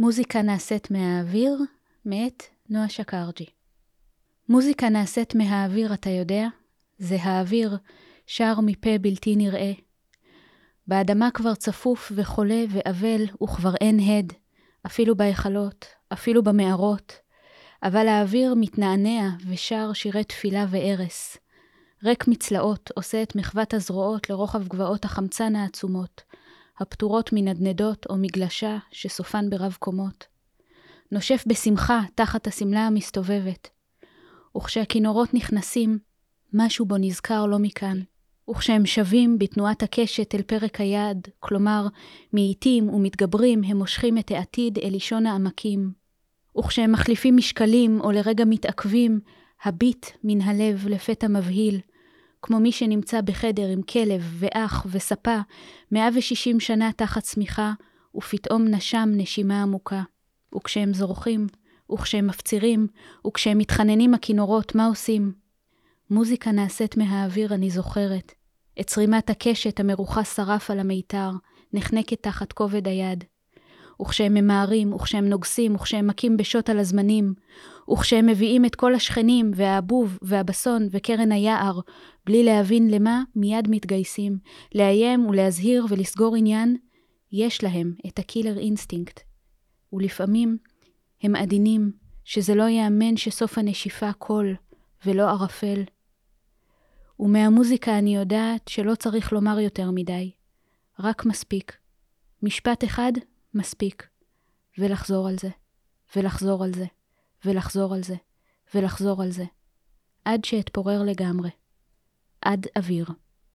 מוזיקה נעשית מהאוויר, מאת נועה שקרג'י. מוזיקה נעשית מהאוויר, אתה יודע? זה האוויר, שר מפה בלתי נראה. באדמה כבר צפוף וחולה ואבל, וכבר אין הד, אפילו בהיכלות, אפילו במערות. אבל האוויר מתנענע ושר שירי תפילה וערש. ריק מצלעות עושה את מחוות הזרועות לרוחב גבעות החמצן העצומות, הפטורות מנדנדות או מגלשה שסופן ברב קומות. נושף בשמחה תחת השמלה המסתובבת. וכשהכינורות נכנסים, משהו בו נזכר לא מכאן. וכשהם שבים בתנועת הקשת אל פרק היד, כלומר, מאיטים ומתגברים הם מושכים את העתיד אל לישון העמקים. וכשהם מחליפים משקלים או לרגע מתעכבים, הביט מן הלב לפתע מבהיל, כמו מי שנמצא בחדר עם כלב ואח וספה 160 שנה תחת צמיחה, ופתאום נשם נשימה עמוקה. וכשהם זורחים, וכשהם מפצירים, וכשהם מתחננים הכינורות, מה עושים? מוזיקה נעשית מהאוויר, אני זוכרת. את צרימת הקשת המרוחה שרף על המיתר, נחנקת תחת כובד היד. וכשהם ממהרים, וכשהם נוגסים, וכשהם מכים בשוט על הזמנים, וכשהם מביאים את כל השכנים, והאבוב, והבסון, וקרן היער, בלי להבין למה, מיד מתגייסים, לאיים ולהזהיר ולסגור עניין, יש להם את ה killer instinct. ולפעמים הם עדינים, שזה לא ייאמן שסוף הנשיפה קול, ולא ערפל. ומהמוזיקה אני יודעת שלא צריך לומר יותר מדי, רק מספיק. משפט אחד, מספיק. ולחזור על זה, ולחזור על זה, ולחזור על זה, ולחזור על זה, עד שאתפורר לגמרי. עד אוויר.